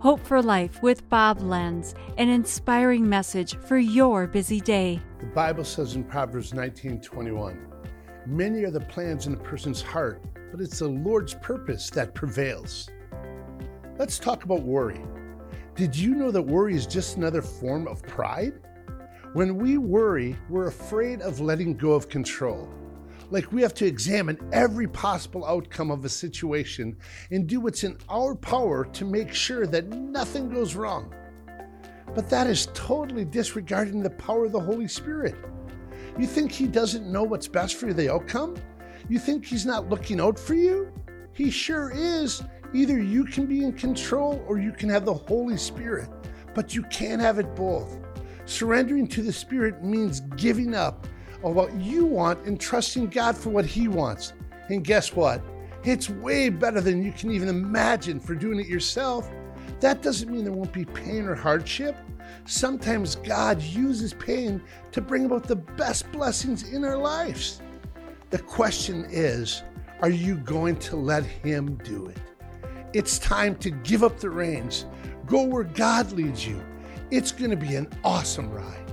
Hope for Life with Bob Lenz, an inspiring message for your busy day. The Bible says in Proverbs 19:21, "Many are the plans in a person's heart, but it's the Lord's purpose that prevails." Let's talk about worry. Did you know that worry is just another form of pride? When we worry, we're afraid of letting go of control. Like we have to examine every possible outcome of a situation and do what's in our power to make sure that nothing goes wrong. But that is totally disregarding the power of the Holy Spirit. You think He doesn't know what's best for the outcome? You think He's not looking out for you? He sure is. Either you can be in control or you can have the Holy Spirit, but you can't have it both. Surrendering to the Spirit means giving up on what you want and trusting God for what He wants. And guess what? It's way better than you can even imagine for doing it yourself. That doesn't mean there won't be pain or hardship. Sometimes God uses pain to bring about the best blessings in our lives. The question is are you going to let Him do it? It's time to give up the reins, go where God leads you. It's going to be an awesome ride.